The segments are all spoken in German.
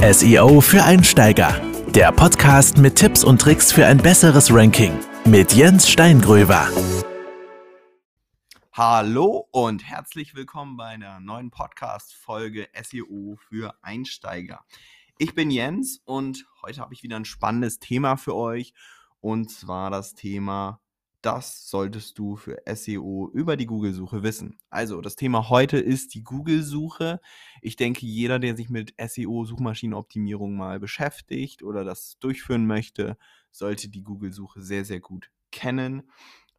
SEO für Einsteiger. Der Podcast mit Tipps und Tricks für ein besseres Ranking mit Jens Steingröber. Hallo und herzlich willkommen bei einer neuen Podcast-Folge SEO für Einsteiger. Ich bin Jens und heute habe ich wieder ein spannendes Thema für euch und zwar das Thema das solltest du für SEO über die Google-Suche wissen. Also, das Thema heute ist die Google-Suche. Ich denke, jeder, der sich mit SEO-Suchmaschinenoptimierung mal beschäftigt oder das durchführen möchte, sollte die Google-Suche sehr, sehr gut kennen,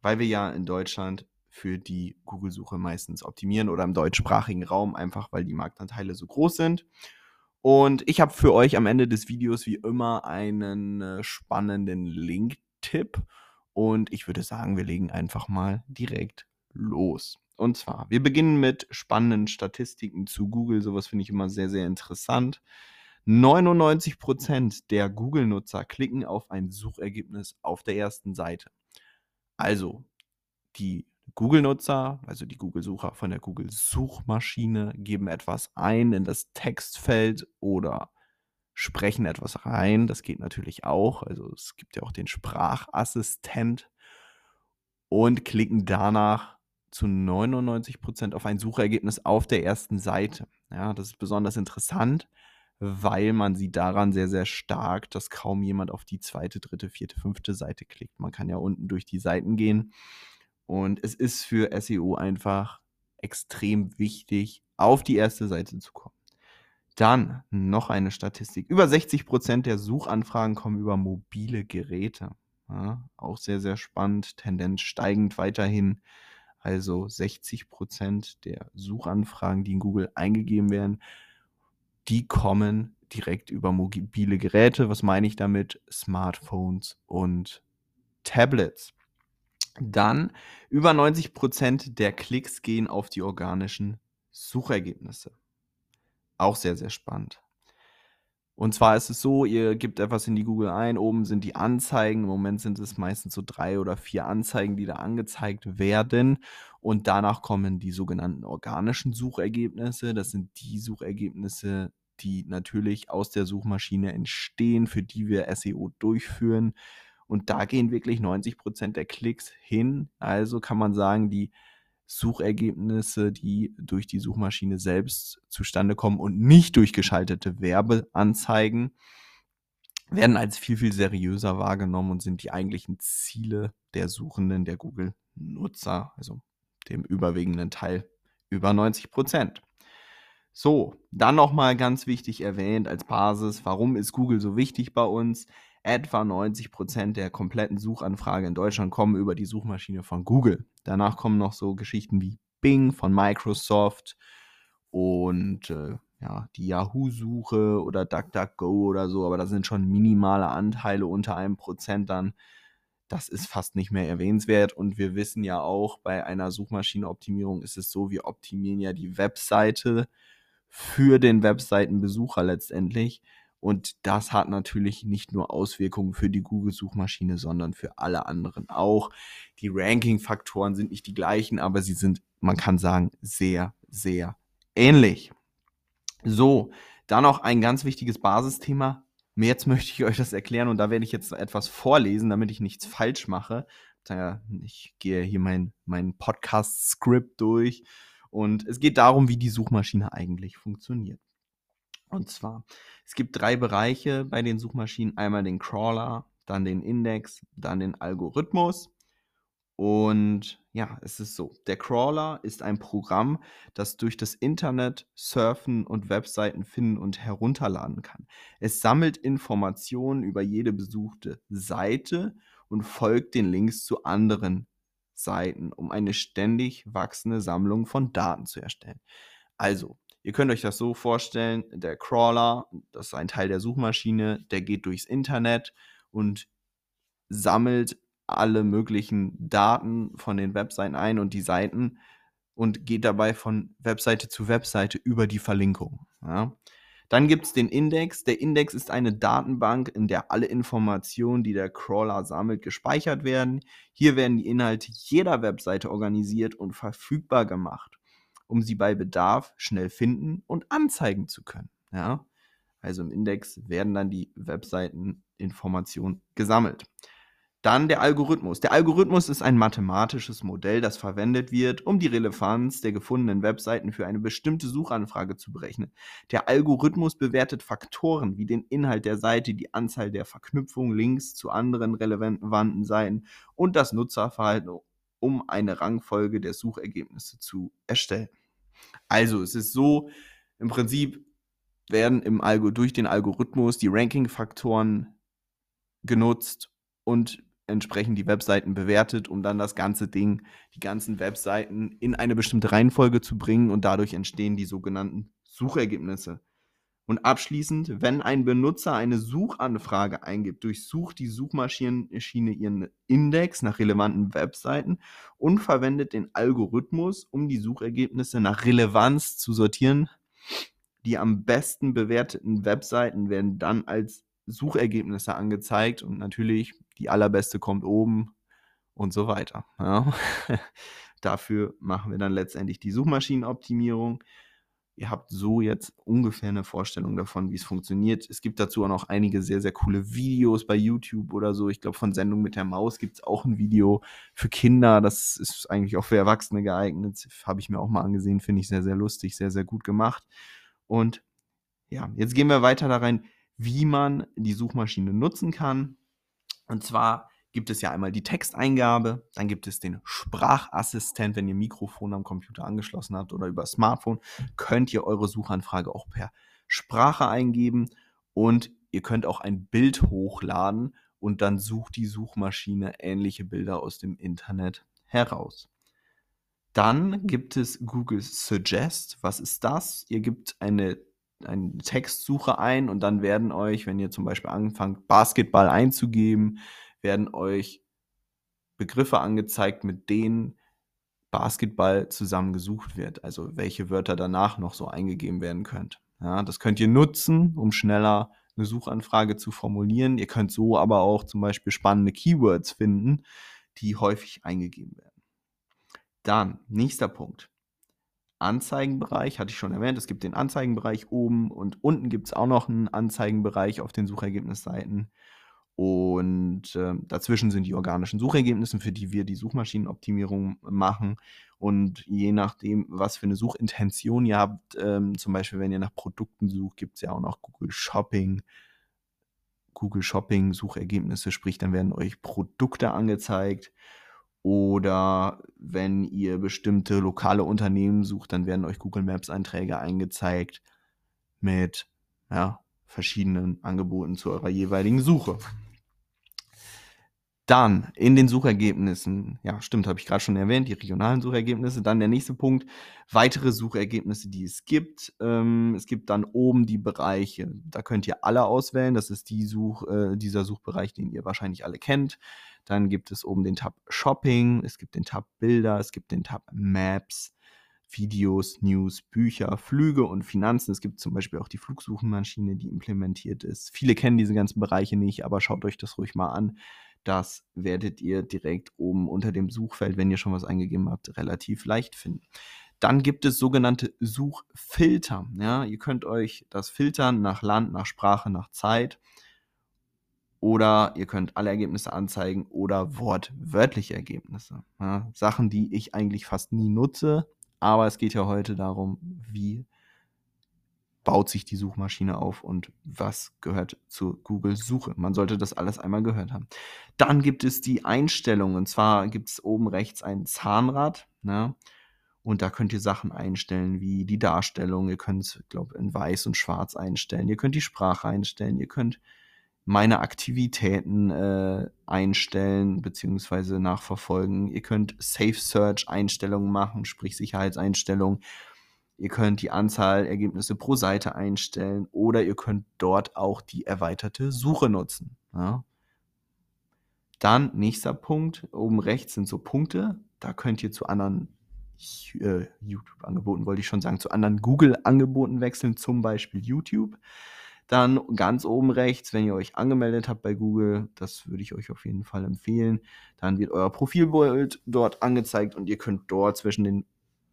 weil wir ja in Deutschland für die Google-Suche meistens optimieren oder im deutschsprachigen Raum, einfach weil die Marktanteile so groß sind. Und ich habe für euch am Ende des Videos wie immer einen äh, spannenden Link-Tipp und ich würde sagen, wir legen einfach mal direkt los. Und zwar, wir beginnen mit spannenden Statistiken zu Google. Sowas finde ich immer sehr, sehr interessant. 99% der Google-Nutzer klicken auf ein Suchergebnis auf der ersten Seite. Also, die Google-Nutzer, also die Google-Sucher von der Google-Suchmaschine, geben etwas ein in das Textfeld oder sprechen etwas rein. Das geht natürlich auch. Also es gibt ja auch den Sprachassistent und klicken danach zu 99 Prozent auf ein Suchergebnis auf der ersten Seite. Ja, das ist besonders interessant, weil man sieht daran sehr, sehr stark, dass kaum jemand auf die zweite, dritte, vierte, fünfte Seite klickt. Man kann ja unten durch die Seiten gehen. Und es ist für SEO einfach extrem wichtig, auf die erste Seite zu kommen. Dann noch eine Statistik. Über 60 Prozent der Suchanfragen kommen über mobile Geräte. Ja, auch sehr, sehr spannend. Tendenz steigend weiterhin. Also 60 Prozent der Suchanfragen, die in Google eingegeben werden, die kommen direkt über mobile Geräte. Was meine ich damit? Smartphones und Tablets. Dann über 90 Prozent der Klicks gehen auf die organischen Suchergebnisse. Auch sehr, sehr spannend. Und zwar ist es so, ihr gebt etwas in die Google ein, oben sind die Anzeigen, im Moment sind es meistens so drei oder vier Anzeigen, die da angezeigt werden. Und danach kommen die sogenannten organischen Suchergebnisse. Das sind die Suchergebnisse, die natürlich aus der Suchmaschine entstehen, für die wir SEO durchführen. Und da gehen wirklich 90 Prozent der Klicks hin. Also kann man sagen, die Suchergebnisse, die durch die Suchmaschine selbst zustande kommen und nicht durch geschaltete Werbeanzeigen, werden als viel, viel seriöser wahrgenommen und sind die eigentlichen Ziele der Suchenden, der Google-Nutzer, also dem überwiegenden Teil über 90 Prozent. So, dann nochmal ganz wichtig erwähnt als Basis, warum ist Google so wichtig bei uns? Etwa 90 Prozent der kompletten Suchanfragen in Deutschland kommen über die Suchmaschine von Google. Danach kommen noch so Geschichten wie Bing von Microsoft und äh, ja, die Yahoo-Suche oder DuckDuckGo oder so, aber da sind schon minimale Anteile unter einem Prozent dann. Das ist fast nicht mehr erwähnenswert und wir wissen ja auch, bei einer Suchmaschinenoptimierung ist es so, wir optimieren ja die Webseite für den Webseitenbesucher letztendlich. Und das hat natürlich nicht nur Auswirkungen für die Google-Suchmaschine, sondern für alle anderen auch. Die Ranking-Faktoren sind nicht die gleichen, aber sie sind, man kann sagen, sehr, sehr ähnlich. So, dann noch ein ganz wichtiges Basisthema. Jetzt möchte ich euch das erklären und da werde ich jetzt etwas vorlesen, damit ich nichts falsch mache. Ich gehe hier mein, mein Podcast-Skript durch und es geht darum, wie die Suchmaschine eigentlich funktioniert. Und zwar, es gibt drei Bereiche bei den Suchmaschinen. Einmal den Crawler, dann den Index, dann den Algorithmus. Und ja, es ist so, der Crawler ist ein Programm, das durch das Internet surfen und Webseiten finden und herunterladen kann. Es sammelt Informationen über jede besuchte Seite und folgt den Links zu anderen Seiten, um eine ständig wachsende Sammlung von Daten zu erstellen. Also, Ihr könnt euch das so vorstellen, der Crawler, das ist ein Teil der Suchmaschine, der geht durchs Internet und sammelt alle möglichen Daten von den Webseiten ein und die Seiten und geht dabei von Webseite zu Webseite über die Verlinkung. Ja. Dann gibt es den Index. Der Index ist eine Datenbank, in der alle Informationen, die der Crawler sammelt, gespeichert werden. Hier werden die Inhalte jeder Webseite organisiert und verfügbar gemacht um sie bei Bedarf schnell finden und anzeigen zu können. Ja? also im Index, werden dann die Webseiteninformationen gesammelt. Dann der Algorithmus. Der Algorithmus ist ein mathematisches Modell, das verwendet wird, um die Relevanz der gefundenen Webseiten für eine bestimmte Suchanfrage zu berechnen. Der Algorithmus bewertet Faktoren wie den Inhalt der Seite, die Anzahl der Verknüpfungen, Links zu anderen relevanten Seiten und das Nutzerverhalten, um eine Rangfolge der Suchergebnisse zu erstellen. Also es ist so, im Prinzip werden im Algo durch den Algorithmus die Ranking-Faktoren genutzt und entsprechend die Webseiten bewertet, um dann das ganze Ding, die ganzen Webseiten in eine bestimmte Reihenfolge zu bringen und dadurch entstehen die sogenannten Suchergebnisse. Und abschließend, wenn ein Benutzer eine Suchanfrage eingibt, durchsucht die Suchmaschine ihren Index nach relevanten Webseiten und verwendet den Algorithmus, um die Suchergebnisse nach Relevanz zu sortieren. Die am besten bewerteten Webseiten werden dann als Suchergebnisse angezeigt und natürlich die allerbeste kommt oben und so weiter. Ja. Dafür machen wir dann letztendlich die Suchmaschinenoptimierung. Ihr habt so jetzt ungefähr eine Vorstellung davon, wie es funktioniert. Es gibt dazu auch noch einige sehr, sehr coole Videos bei YouTube oder so. Ich glaube, von Sendung mit der Maus gibt es auch ein Video für Kinder. Das ist eigentlich auch für Erwachsene geeignet. Habe ich mir auch mal angesehen. Finde ich sehr, sehr lustig, sehr, sehr gut gemacht. Und ja, jetzt gehen wir weiter da rein, wie man die Suchmaschine nutzen kann. Und zwar gibt es ja einmal die Texteingabe, dann gibt es den Sprachassistent, wenn ihr Mikrofon am Computer angeschlossen habt oder über Smartphone, könnt ihr eure Suchanfrage auch per Sprache eingeben und ihr könnt auch ein Bild hochladen und dann sucht die Suchmaschine ähnliche Bilder aus dem Internet heraus. Dann gibt es Google Suggest. Was ist das? Ihr gebt eine eine Textsuche ein und dann werden euch, wenn ihr zum Beispiel anfangt, Basketball einzugeben, werden euch Begriffe angezeigt, mit denen Basketball zusammengesucht wird. Also welche Wörter danach noch so eingegeben werden könnt. Ja, das könnt ihr nutzen, um schneller eine Suchanfrage zu formulieren. Ihr könnt so aber auch zum Beispiel spannende Keywords finden, die häufig eingegeben werden. Dann, nächster Punkt. Anzeigenbereich, hatte ich schon erwähnt, es gibt den Anzeigenbereich oben und unten gibt es auch noch einen Anzeigenbereich auf den Suchergebnisseiten. Und äh, dazwischen sind die organischen Suchergebnisse, für die wir die Suchmaschinenoptimierung machen. Und je nachdem, was für eine Suchintention ihr habt, ähm, zum Beispiel, wenn ihr nach Produkten sucht, gibt es ja auch noch Google Shopping. Google Shopping Suchergebnisse, sprich, dann werden euch Produkte angezeigt. Oder wenn ihr bestimmte lokale Unternehmen sucht, dann werden euch Google Maps Einträge eingezeigt mit ja, verschiedenen Angeboten zu eurer jeweiligen Suche. Dann in den Suchergebnissen, ja, stimmt, habe ich gerade schon erwähnt, die regionalen Suchergebnisse. Dann der nächste Punkt, weitere Suchergebnisse, die es gibt. Ähm, es gibt dann oben die Bereiche, da könnt ihr alle auswählen. Das ist die Such, äh, dieser Suchbereich, den ihr wahrscheinlich alle kennt. Dann gibt es oben den Tab Shopping, es gibt den Tab Bilder, es gibt den Tab Maps, Videos, News, Bücher, Flüge und Finanzen. Es gibt zum Beispiel auch die Flugsuchenmaschine, die implementiert ist. Viele kennen diese ganzen Bereiche nicht, aber schaut euch das ruhig mal an. Das werdet ihr direkt oben unter dem Suchfeld, wenn ihr schon was eingegeben habt, relativ leicht finden. Dann gibt es sogenannte Suchfilter. Ja, ihr könnt euch das filtern nach Land, nach Sprache, nach Zeit. Oder ihr könnt alle Ergebnisse anzeigen oder wortwörtliche Ergebnisse. Ja, Sachen, die ich eigentlich fast nie nutze, aber es geht ja heute darum, wie baut sich die Suchmaschine auf und was gehört zur Google-Suche. Man sollte das alles einmal gehört haben. Dann gibt es die Einstellungen. Und zwar gibt es oben rechts ein Zahnrad. Ne? Und da könnt ihr Sachen einstellen wie die Darstellung. Ihr könnt es, glaube in weiß und schwarz einstellen. Ihr könnt die Sprache einstellen. Ihr könnt meine Aktivitäten äh, einstellen bzw. nachverfolgen. Ihr könnt Safe Search Einstellungen machen, sprich Sicherheitseinstellungen. Ihr könnt die Anzahl Ergebnisse pro Seite einstellen oder ihr könnt dort auch die erweiterte Suche nutzen. Ja. Dann nächster Punkt, oben rechts sind so Punkte. Da könnt ihr zu anderen äh, YouTube-Angeboten, wollte ich schon sagen, zu anderen Google-Angeboten wechseln, zum Beispiel YouTube. Dann ganz oben rechts, wenn ihr euch angemeldet habt bei Google, das würde ich euch auf jeden Fall empfehlen, dann wird euer Profilbild dort angezeigt und ihr könnt dort zwischen den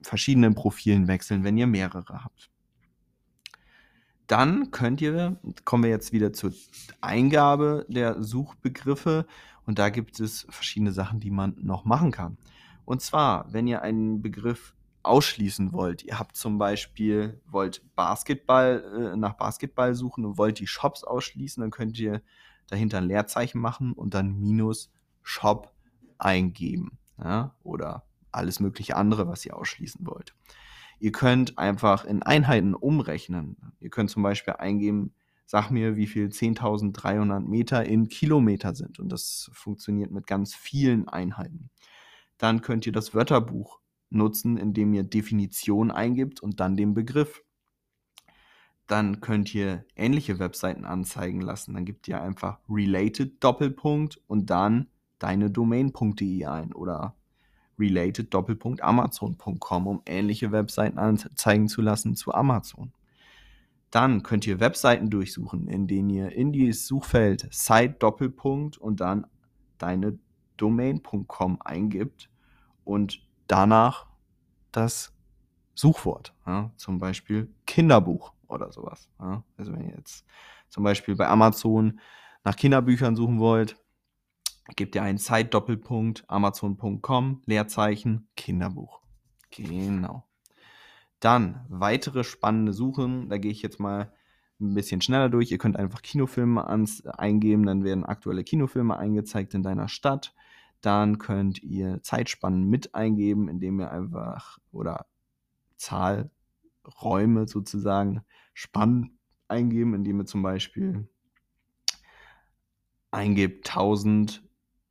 verschiedenen Profilen wechseln, wenn ihr mehrere habt. Dann könnt ihr, kommen wir jetzt wieder zur Eingabe der Suchbegriffe und da gibt es verschiedene Sachen, die man noch machen kann. Und zwar, wenn ihr einen Begriff ausschließen wollt, ihr habt zum Beispiel, wollt Basketball, äh, nach Basketball suchen und wollt die Shops ausschließen, dann könnt ihr dahinter ein Leerzeichen machen und dann minus Shop eingeben. Ja? Oder alles mögliche andere, was ihr ausschließen wollt. Ihr könnt einfach in Einheiten umrechnen. Ihr könnt zum Beispiel eingeben, sag mir, wie viel 10.300 Meter in Kilometer sind. Und das funktioniert mit ganz vielen Einheiten. Dann könnt ihr das Wörterbuch nutzen, indem ihr Definition eingibt und dann den Begriff. Dann könnt ihr ähnliche Webseiten anzeigen lassen. Dann gebt ihr einfach related Doppelpunkt und dann deine Domain.de ein oder related Doppelpunkt Amazon.com, um ähnliche Webseiten anzeigen zu lassen zu Amazon. Dann könnt ihr Webseiten durchsuchen, in denen ihr in dieses Suchfeld Site Doppelpunkt und dann deine Domain.com eingibt und danach das Suchwort, ja, zum Beispiel Kinderbuch oder sowas. Ja. Also wenn ihr jetzt zum Beispiel bei Amazon nach Kinderbüchern suchen wollt, gebt ihr einen Site Doppelpunkt Amazon.com Leerzeichen Kinderbuch. Genau. Dann weitere spannende Suchen. Da gehe ich jetzt mal ein bisschen schneller durch. Ihr könnt einfach Kinofilme ans, eingeben, dann werden aktuelle Kinofilme eingezeigt in deiner Stadt. Dann könnt ihr Zeitspannen mit eingeben, indem ihr einfach oder Zahlräume sozusagen Spannen eingeben, indem ihr zum Beispiel eingebt 1000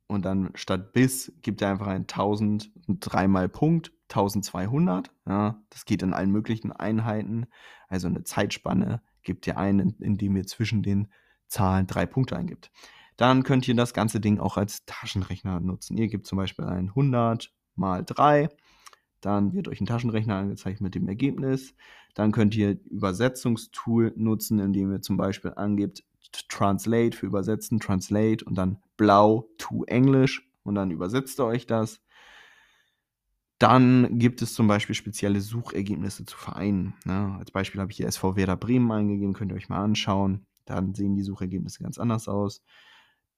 und dann statt bis gibt ihr einfach ein 1000 und dreimal Punkt 1200. Ja, das geht in allen möglichen Einheiten. Also eine Zeitspanne gebt ihr ein, indem ihr zwischen den Zahlen drei Punkte eingibt. Dann könnt ihr das ganze Ding auch als Taschenrechner nutzen. Ihr gebt zum Beispiel ein 100 mal 3. Dann wird euch ein Taschenrechner angezeigt mit dem Ergebnis. Dann könnt ihr Übersetzungstool nutzen, indem ihr zum Beispiel angebt Translate für Übersetzen, Translate und dann blau to Englisch und dann übersetzt ihr euch das. Dann gibt es zum Beispiel spezielle Suchergebnisse zu Vereinen. Ne? Als Beispiel habe ich hier SV Werder Bremen eingegeben, könnt ihr euch mal anschauen. Dann sehen die Suchergebnisse ganz anders aus.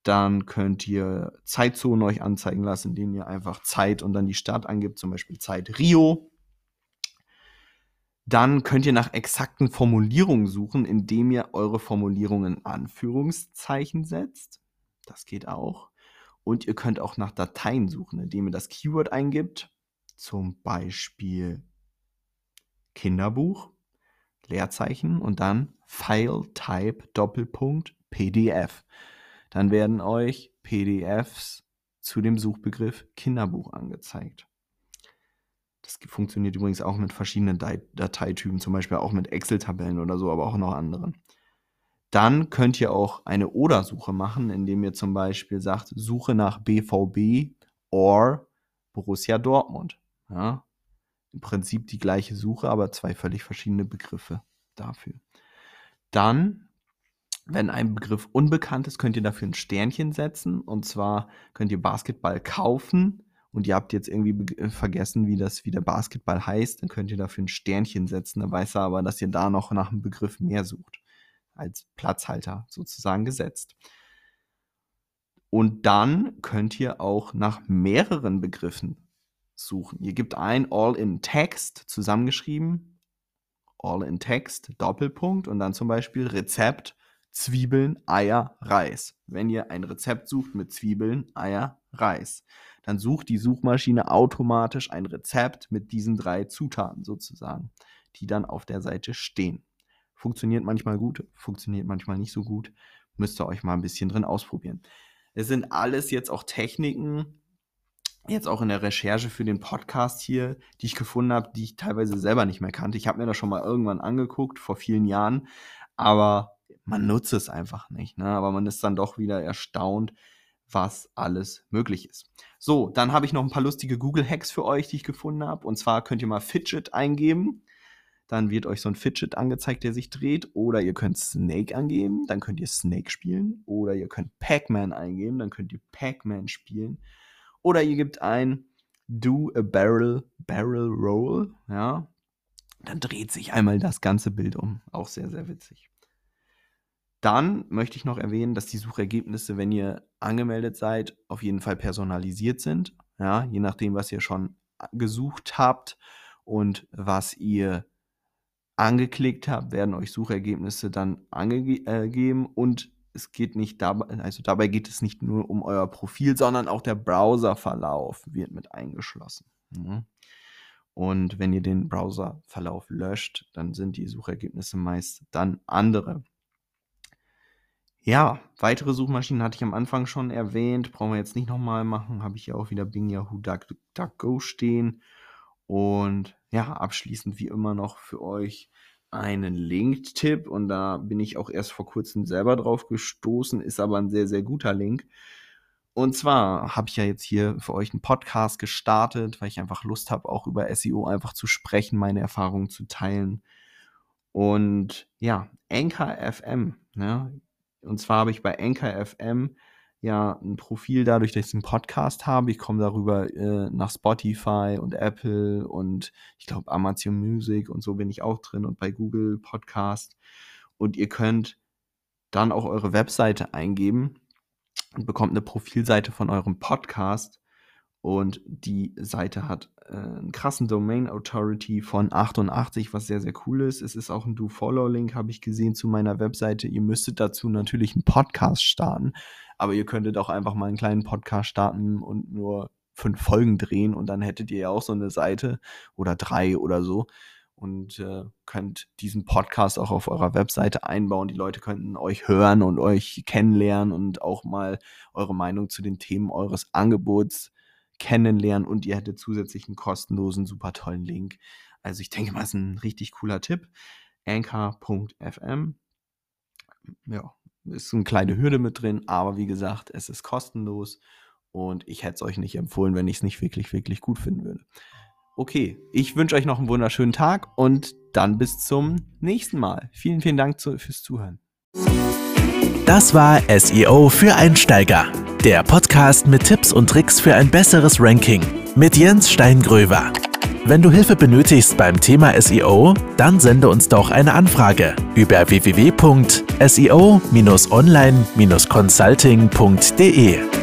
Dann könnt ihr Zeitzonen euch anzeigen lassen, indem ihr einfach Zeit und dann die Stadt angibt, zum Beispiel Zeit Rio. Dann könnt ihr nach exakten Formulierungen suchen, indem ihr eure Formulierungen in Anführungszeichen setzt. Das geht auch. Und ihr könnt auch nach Dateien suchen, indem ihr das Keyword eingibt zum Beispiel Kinderbuch, Leerzeichen und dann File Type Doppelpunkt PDF. Dann werden euch PDFs zu dem Suchbegriff Kinderbuch angezeigt. Das funktioniert übrigens auch mit verschiedenen Dateitypen, zum Beispiel auch mit Excel-Tabellen oder so, aber auch noch anderen. Dann könnt ihr auch eine Oder-Suche machen, indem ihr zum Beispiel sagt, Suche nach BVB or Borussia Dortmund. Ja? Im Prinzip die gleiche Suche, aber zwei völlig verschiedene Begriffe dafür. Dann, wenn ein Begriff unbekannt ist, könnt ihr dafür ein Sternchen setzen. Und zwar könnt ihr Basketball kaufen und ihr habt jetzt irgendwie äh, vergessen, wie das wie der Basketball heißt, dann könnt ihr dafür ein Sternchen setzen. Dann weiß er aber, dass ihr da noch nach einem Begriff mehr sucht. Als Platzhalter sozusagen gesetzt. Und dann könnt ihr auch nach mehreren Begriffen suchen. Ihr gebt ein All in Text zusammengeschrieben, All in Text, Doppelpunkt und dann zum Beispiel Rezept, Zwiebeln, Eier, Reis. Wenn ihr ein Rezept sucht mit Zwiebeln, Eier, Reis, dann sucht die Suchmaschine automatisch ein Rezept mit diesen drei Zutaten sozusagen, die dann auf der Seite stehen. Funktioniert manchmal gut, funktioniert manchmal nicht so gut. Müsst ihr euch mal ein bisschen drin ausprobieren. Es sind alles jetzt auch Techniken, jetzt auch in der Recherche für den Podcast hier, die ich gefunden habe, die ich teilweise selber nicht mehr kannte. Ich habe mir das schon mal irgendwann angeguckt, vor vielen Jahren, aber man nutzt es einfach nicht. Ne? Aber man ist dann doch wieder erstaunt, was alles möglich ist. So, dann habe ich noch ein paar lustige Google-Hacks für euch, die ich gefunden habe. Und zwar könnt ihr mal Fidget eingeben. Dann wird euch so ein Fidget angezeigt, der sich dreht. Oder ihr könnt Snake angeben, dann könnt ihr Snake spielen. Oder ihr könnt Pac-Man eingeben, dann könnt ihr Pac-Man spielen. Oder ihr gebt ein Do a Barrel, Barrel Roll, ja. Dann dreht sich einmal das ganze Bild um. Auch sehr, sehr witzig. Dann möchte ich noch erwähnen, dass die Suchergebnisse, wenn ihr angemeldet seid, auf jeden Fall personalisiert sind. Ja, je nachdem, was ihr schon gesucht habt und was ihr angeklickt habt, werden euch Suchergebnisse dann angegeben und es geht nicht dabei, also dabei geht es nicht nur um euer Profil, sondern auch der Browserverlauf wird mit eingeschlossen. Mhm. Und wenn ihr den Browserverlauf löscht, dann sind die Suchergebnisse meist dann andere. Ja, weitere Suchmaschinen hatte ich am Anfang schon erwähnt, brauchen wir jetzt nicht nochmal machen, habe ich ja auch wieder Bing, Yahoo, DuckDuckGo stehen. Und ja, abschließend wie immer noch für euch einen Link-Tipp und da bin ich auch erst vor kurzem selber drauf gestoßen, ist aber ein sehr, sehr guter Link. Und zwar habe ich ja jetzt hier für euch einen Podcast gestartet, weil ich einfach Lust habe, auch über SEO einfach zu sprechen, meine Erfahrungen zu teilen. Und ja, Anchor FM, ne? Und zwar habe ich bei Anchor FM ja ein Profil dadurch, dass ich einen Podcast habe. Ich komme darüber äh, nach Spotify und Apple und ich glaube Amazon Music und so bin ich auch drin und bei Google Podcast. Und ihr könnt dann auch eure Webseite eingeben und bekommt eine Profilseite von eurem Podcast. Und die Seite hat äh, einen krassen Domain Authority von 88, was sehr, sehr cool ist. Es ist auch ein Do-Follow-Link, habe ich gesehen, zu meiner Webseite. Ihr müsstet dazu natürlich einen Podcast starten, aber ihr könntet auch einfach mal einen kleinen Podcast starten und nur fünf Folgen drehen und dann hättet ihr ja auch so eine Seite oder drei oder so und äh, könnt diesen Podcast auch auf eurer Webseite einbauen. Die Leute könnten euch hören und euch kennenlernen und auch mal eure Meinung zu den Themen eures Angebots kennenlernen und ihr hättet zusätzlich einen kostenlosen, super tollen Link. Also ich denke mal, ist ein richtig cooler Tipp. Anchor.fm. Ja, ist eine kleine Hürde mit drin, aber wie gesagt, es ist kostenlos und ich hätte es euch nicht empfohlen, wenn ich es nicht wirklich, wirklich gut finden würde. Okay, ich wünsche euch noch einen wunderschönen Tag und dann bis zum nächsten Mal. Vielen, vielen Dank zu, fürs Zuhören. Das war SEO für Einsteiger der Podcast mit Tipps und Tricks für ein besseres Ranking mit Jens Steingröver. Wenn du Hilfe benötigst beim Thema SEO, dann sende uns doch eine Anfrage über www.seo-online-consulting.de.